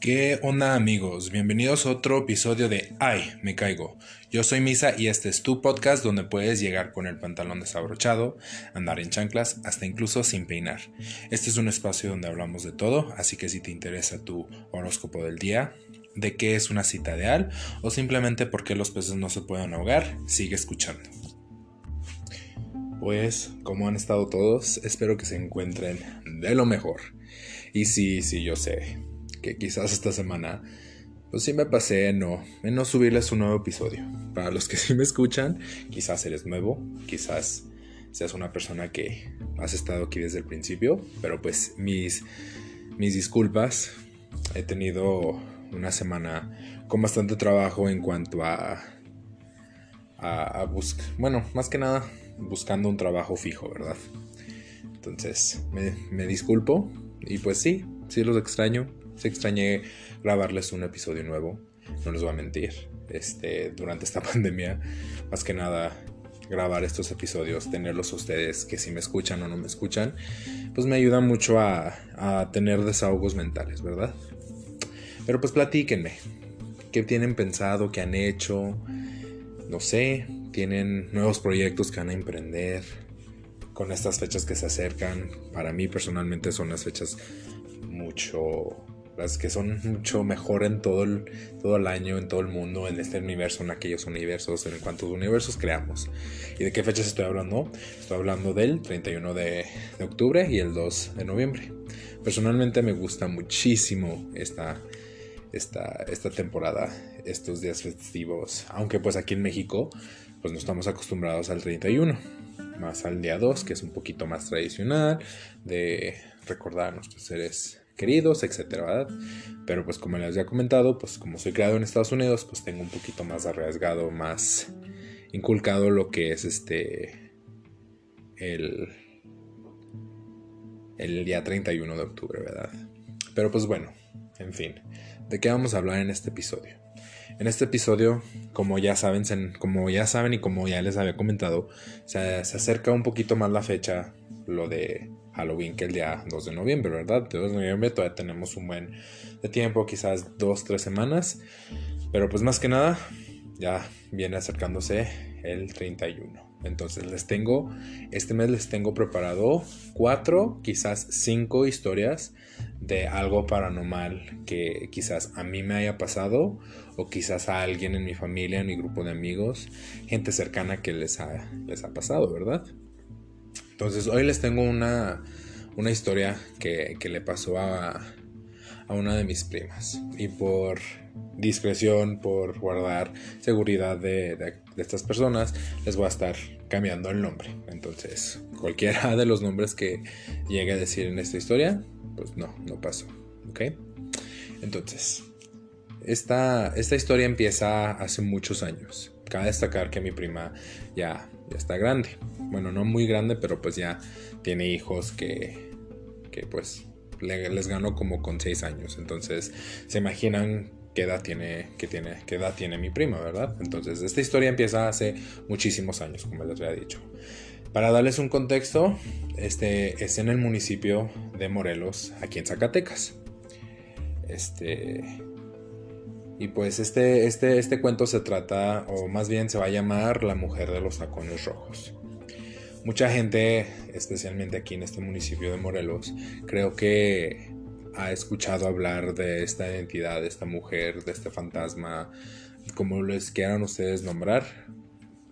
¿Qué onda amigos? Bienvenidos a otro episodio de Ay, me caigo. Yo soy Misa y este es tu podcast donde puedes llegar con el pantalón desabrochado, andar en chanclas, hasta incluso sin peinar. Este es un espacio donde hablamos de todo, así que si te interesa tu horóscopo del día, de qué es una cita ideal o simplemente por qué los peces no se pueden ahogar, sigue escuchando. Pues, como han estado todos, espero que se encuentren de lo mejor. Y sí, sí, yo sé que quizás esta semana, pues sí me pasé en no, no subirles un nuevo episodio. Para los que sí me escuchan, quizás eres nuevo, quizás seas una persona que has estado aquí desde el principio, pero pues mis, mis disculpas. He tenido una semana con bastante trabajo en cuanto a, a, buscar, bueno, más que nada buscando un trabajo fijo, ¿verdad? Entonces, me, me disculpo y pues sí, sí los extraño, se extrañé grabarles un episodio nuevo, no les voy a mentir. Este, durante esta pandemia, más que nada grabar estos episodios, tenerlos a ustedes que si me escuchan o no me escuchan, pues me ayuda mucho a, a tener desahogos mentales, ¿verdad? Pero pues platíquenme, ¿qué tienen pensado, qué han hecho? No sé, tienen nuevos proyectos que van a emprender con estas fechas que se acercan. Para mí personalmente son las fechas mucho que son mucho mejor en todo el, todo el año, en todo el mundo, en este universo, en aquellos universos, en cuantos universos creamos. ¿Y de qué fechas estoy hablando? Estoy hablando del 31 de, de octubre y el 2 de noviembre. Personalmente me gusta muchísimo esta, esta, esta temporada, estos días festivos, aunque pues aquí en México pues no estamos acostumbrados al 31, más al día 2, que es un poquito más tradicional, de recordar a nuestros seres queridos, etcétera, ¿verdad? Pero pues como les había comentado, pues como soy creado en Estados Unidos, pues tengo un poquito más arriesgado, más inculcado lo que es este el el día 31 de octubre, ¿verdad? Pero pues bueno, en fin, ¿de qué vamos a hablar en este episodio? En este episodio, como ya saben, como ya saben y como ya les había comentado, se, se acerca un poquito más la fecha, lo de Halloween que el día 2 de noviembre, ¿verdad? El 2 de noviembre todavía tenemos un buen de tiempo, quizás 2, 3 semanas. Pero pues más que nada, ya viene acercándose el 31. Entonces les tengo, este mes les tengo preparado 4, quizás 5 historias de algo paranormal que quizás a mí me haya pasado o quizás a alguien en mi familia, en mi grupo de amigos, gente cercana que les ha, les ha pasado, ¿verdad? Entonces hoy les tengo una, una historia que, le pasó a, a una de mis primas. Y por discreción, por guardar seguridad de, de, estas personas, les voy a estar cambiando el nombre. Entonces, cualquiera de los nombres que llegue a decir en esta historia, pues no, no pasó. ¿Ok? Entonces, esta, esta historia empieza hace muchos años. Cabe destacar que mi prima ya, ya está grande bueno, no muy grande, pero pues ya tiene hijos que, que pues les ganó como con 6 años. Entonces, se imaginan qué edad tiene, qué tiene, qué edad tiene mi prima, ¿verdad? Entonces, esta historia empieza hace muchísimos años, como les había dicho. Para darles un contexto, este es en el municipio de Morelos, aquí en Zacatecas. Este y pues este, este, este cuento se trata, o más bien se va a llamar La mujer de los tacones rojos. Mucha gente, especialmente aquí en este municipio de Morelos, creo que ha escuchado hablar de esta identidad, de esta mujer, de este fantasma, como les quieran ustedes nombrar,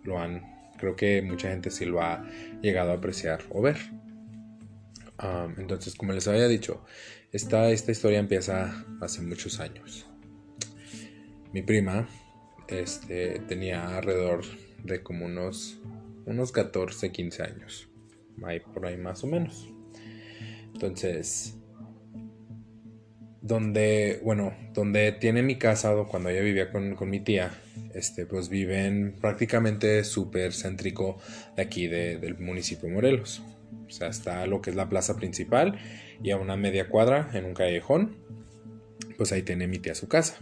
lo han, creo que mucha gente sí lo ha llegado a apreciar o ver. entonces, como les había dicho, esta, esta historia empieza hace muchos años. Mi prima este, tenía alrededor de como unos unos 14, 15 años. Ahí por ahí más o menos. Entonces, donde, bueno, donde tiene mi casa, cuando ella vivía con, mi tía, este, pues viven prácticamente súper céntrico de aquí, del municipio de Morelos. O sea, está lo que es la plaza principal y a una media cuadra, en un callejón, pues ahí tiene mi tía su casa.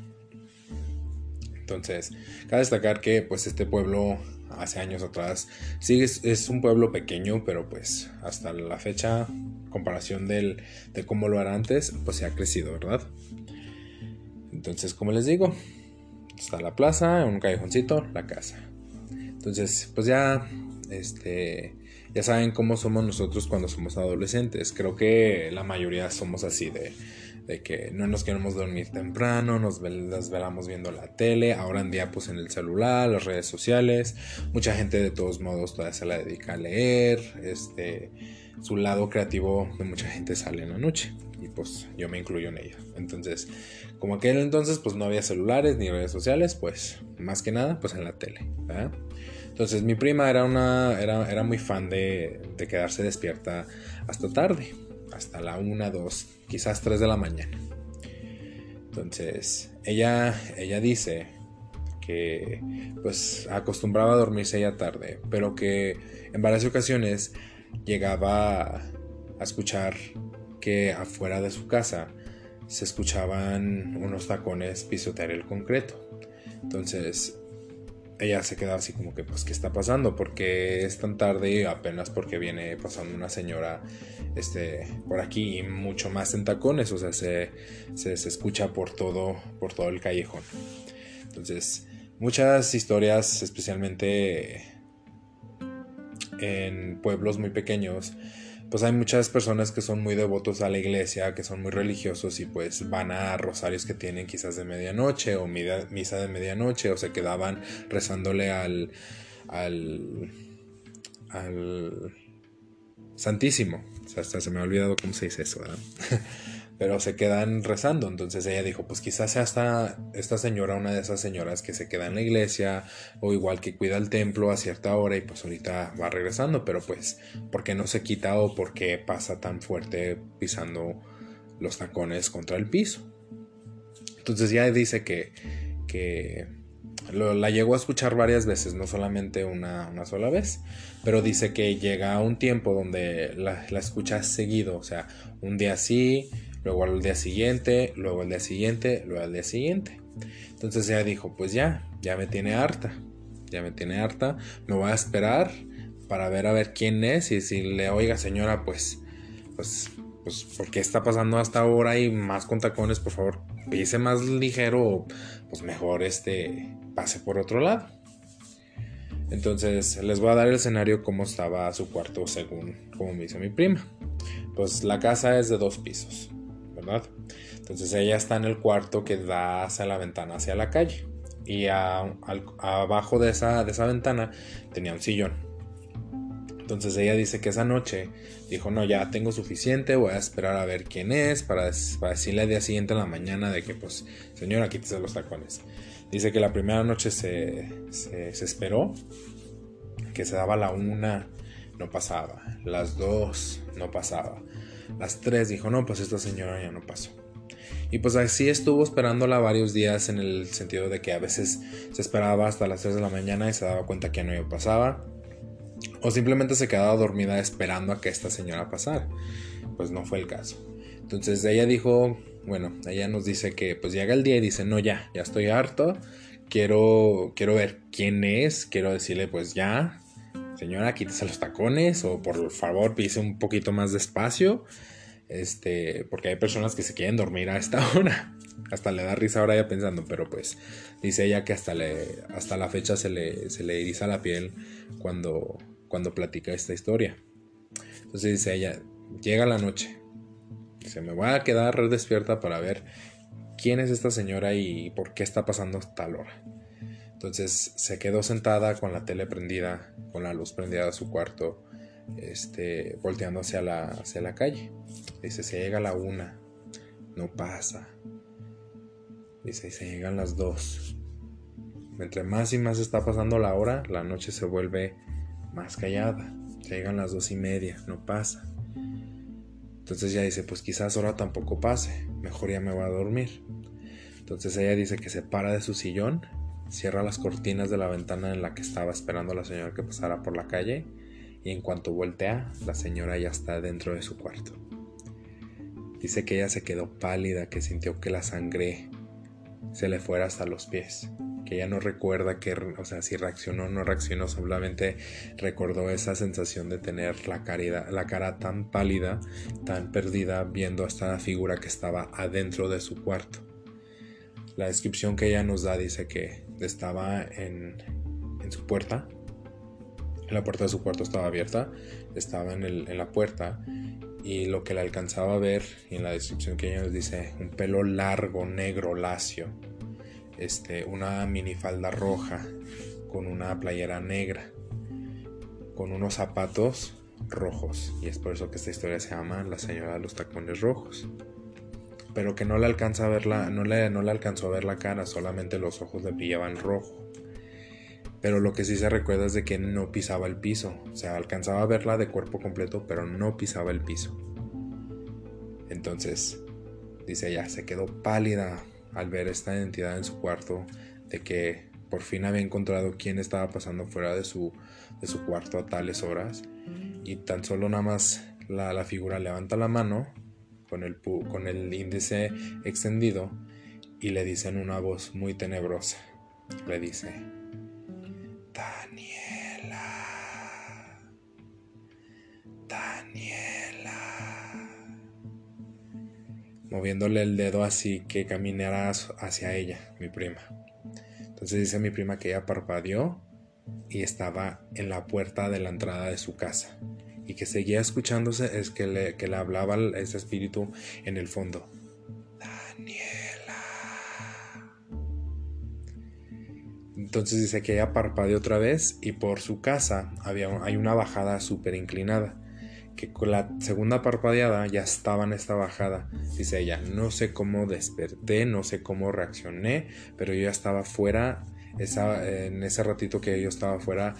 Entonces, cabe destacar que pues este pueblo hace años atrás. Sí, es, un pueblo pequeño, pero pues hasta la fecha, comparación del, de cómo lo era antes, pues se ha crecido, ¿verdad? Entonces, como les digo, está la plaza, un callejoncito, la casa. Entonces, pues ya, este, ya saben cómo somos nosotros cuando somos adolescentes. Creo que la mayoría somos así de, de que no nos queremos dormir temprano, nos desvelamos viendo la tele, ahora en día pues en el celular, las redes sociales, mucha gente de todos modos todavía se la dedica a leer, este, su lado creativo de mucha gente sale en la noche y pues yo me incluyo en ella. Entonces, como aquel entonces pues no había celulares ni redes sociales, pues más que nada pues en la tele. Entonces mi prima era, una, era, era muy fan de, de quedarse despierta hasta tarde, hasta la 1, 2, quizás 3 de la mañana. Entonces, ella, ella dice que pues acostumbraba a dormirse ella tarde, pero que en varias ocasiones llegaba a escuchar que afuera de su casa se escuchaban unos tacones pisotear el concreto. Entonces ella se quedaba así como que, pues, ¿qué está pasando? Porque es tan tarde apenas porque viene pasando una señora este, por aquí y mucho más en tacones, o sea, se, se, escucha por todo, por todo el callejón. Entonces, muchas historias, especialmente en pueblos muy pequeños, pues hay muchas personas que son muy devotos a la iglesia, que son muy religiosos y pues van a rosarios que tienen quizás de medianoche o misa de medianoche o se quedaban rezándole al, al, al Santísimo. O sea, hasta se me ha olvidado cómo se dice eso, ¿verdad? pero se quedan rezando. Entonces ella dijo, pues quizás sea esta, esta señora una de esas señoras que se queda en la iglesia o igual que cuida el templo a cierta hora y pues ahorita va regresando, pero pues ¿por qué no se quita o por qué pasa tan fuerte pisando los tacones contra el piso? Entonces ya dice que, que la llegó a escuchar varias veces, no solamente una, una, sola vez, pero dice que llega a un tiempo donde la, la escucha seguido, o sea, un día sí, luego al día siguiente, luego al día siguiente, luego al día siguiente. Entonces ella dijo, pues ya, ya me tiene harta, ya me tiene harta, me voy a esperar para ver a ver quién es y si le oiga señora, pues, pues, pues, ¿por qué está pasando hasta ahora y más con tacones? Por favor, pise más ligero o pues mejor este, pase por otro lado. Entonces les voy a dar el escenario como estaba su cuarto según como me dice mi prima. Pues la casa es de dos pisos. Entonces ella está en el cuarto que da hacia la ventana, hacia la calle. Y abajo de esa, de esa ventana tenía un sillón. Entonces ella dice que esa noche dijo, no, ya tengo suficiente, voy a esperar a ver quién es para, decirle al día siguiente en la mañana de que, pues, señora, quítese los tacones. Dice que la primera noche se, se esperó, que se daba la una, no pasaba, las dos, no pasaba, las tres dijo, no, pues esta señora ya no pasó. Y pues así estuvo esperándola varios días en el sentido de que a veces se esperaba hasta las 3 de la mañana y se daba cuenta que no pasaba. O simplemente se quedaba dormida esperando a que esta señora pasara. Pues no fue el caso. Entonces ella dijo, bueno, ella nos dice que pues llega el día y dice, no, ya, ya estoy harto. Quiero, quiero ver quién es. Quiero decirle, pues ya, señora, quítese los tacones o por favor pise un poquito más despacio. Este, porque hay personas que se quieren dormir a esta hora. Hasta le da risa ahora ya pensando, pero pues dice ella que hasta, le, hasta la fecha se le, se le eriza la piel cuando, cuando platica esta historia. Entonces dice ella, llega la noche. Dice, me voy a quedar despierta para ver quién es esta señora y por qué está pasando tal hora. Entonces se quedó sentada con la tele prendida, con la luz prendida de su cuarto, este, volteando hacia la, hacia la calle. Dice, se llega a la una, no pasa. Dice, se llegan las dos. Entre más y más está pasando la hora, la noche se vuelve más callada. Se llegan las dos y media, no pasa. Entonces ya dice, pues quizás ahora tampoco pase, mejor ya me voy a dormir. Entonces ella dice que se para de su sillón Cierra las cortinas de la ventana en la que estaba esperando a la señora que pasara por la calle y en cuanto voltea, la señora ya está dentro de su cuarto. Dice que ella se quedó pálida, que sintió que la sangre se le fuera hasta los pies, que ella no recuerda que, o sea, si reaccionó o no reaccionó, solamente recordó esa sensación de tener la, la cara tan pálida, tan perdida, viendo a esta figura que estaba adentro de su cuarto. La descripción que ella nos da dice que estaba en, en su puerta. La puerta de su cuarto estaba abierta. Estaba en, el, en la puerta. Y lo que le alcanzaba a ver, y en la descripción que ella nos dice, un pelo largo, negro, lacio. Este, una minifalda roja con una playera negra. Con unos zapatos rojos. Y es por eso que esta historia se llama La señora de los tacones rojos pero que no le alcanza a ver la, no le, no le alcanzó a ver la cara, solamente los ojos le brillaban rojo. Pero lo que sí se recuerda es de que no pisaba el piso, o sea, alcanzaba a verla de cuerpo completo, pero no pisaba el piso. Entonces, dice ella, se quedó pálida al ver esta identidad en su cuarto, de que por fin había encontrado quién estaba pasando fuera de su, de su cuarto a tales horas. Y tan solo nada más la, la figura levanta la mano con el, con el índice extendido y le dice en una voz muy tenebrosa, le dice, Daniela, Daniela, moviéndole el dedo así que caminara hacia ella, mi prima. Entonces dice mi prima que ella parpadeó y estaba en la puerta de la entrada de su casa y que seguía escuchándose es que le, que le hablaba ese espíritu en el fondo. Daniela. Entonces dice que ella parpadeó otra vez y por su casa había, hay una bajada súper inclinada. Que con la segunda parpadeada ya estaba en esta bajada. Dice ella, no sé cómo desperté, no sé cómo reaccioné, pero yo ya estaba fuera en ese ratito que yo estaba afuera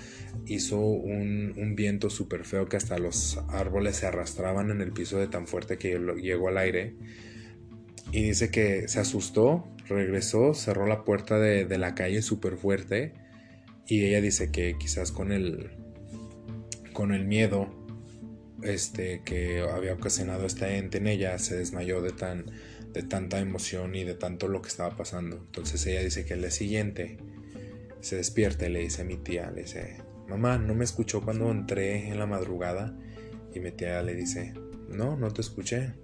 hizo un, viento súper feo que hasta los árboles se arrastraban en el piso de tan fuerte que llegó al aire. Y dice que se asustó, regresó, cerró la puerta de, la calle súper fuerte. Y ella dice que quizás con el, miedo este, que había ocasionado esta ente en ella, se desmayó de tanta emoción y de tanto lo que estaba pasando. Entonces ella dice que el día siguiente se despierta y le dice a mi tía, le dice, mamá, ¿no me escuchó cuando entré en la madrugada? Y mi tía le dice, no, no te escuché,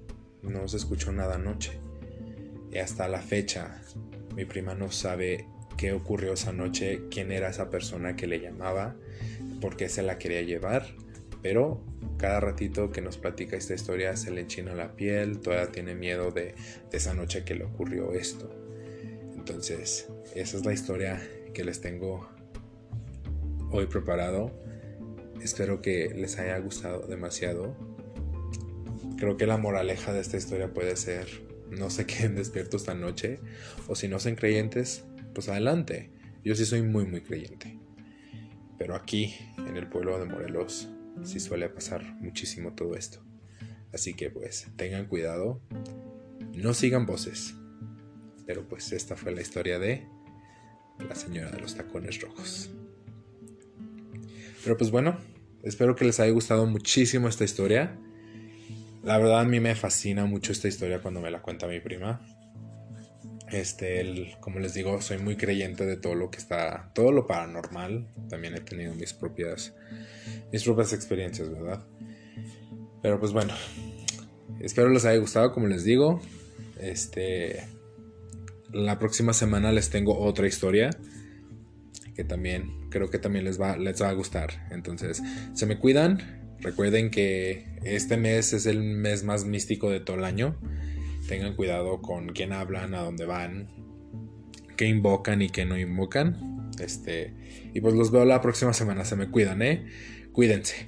no se escuchó nada anoche. Y hasta la fecha, mi prima no sabe qué ocurrió esa noche, quién era esa persona que le llamaba, por qué se la quería llevar, pero cada ratito que nos platica esta historia se le enchina la piel, todavía tiene miedo de, de esa noche que le ocurrió esto. Entonces, esa es la historia que les tengo hoy preparado. Espero que les haya gustado demasiado. Creo que la moraleja de esta historia puede ser no se queden despiertos esta noche o si no son creyentes, pues adelante. Yo sí soy muy muy creyente. Pero aquí en el pueblo de Morelos sí suele pasar muchísimo todo esto. Así que pues tengan cuidado, no sigan voces. Pero pues esta fue la historia de la señora de los tacones rojos. Pero pues bueno, espero que les haya gustado muchísimo esta historia. La verdad a mí me fascina mucho esta historia cuando me la cuenta mi prima. Este, como les digo, soy muy creyente de todo lo que está, todo lo paranormal. También he tenido mis propias, mis propias experiencias, ¿verdad? Pero pues bueno, espero les haya gustado, como les digo. Este, la próxima semana les tengo otra historia que también creo que también les va, les va a gustar. Entonces, se me cuidan. Recuerden que este mes es el mes más místico de todo el año. Tengan cuidado con quién hablan, a dónde van, qué invocan y qué no invocan. Este, y pues los veo la próxima semana. Se me cuidan, ¿eh? Cuídense.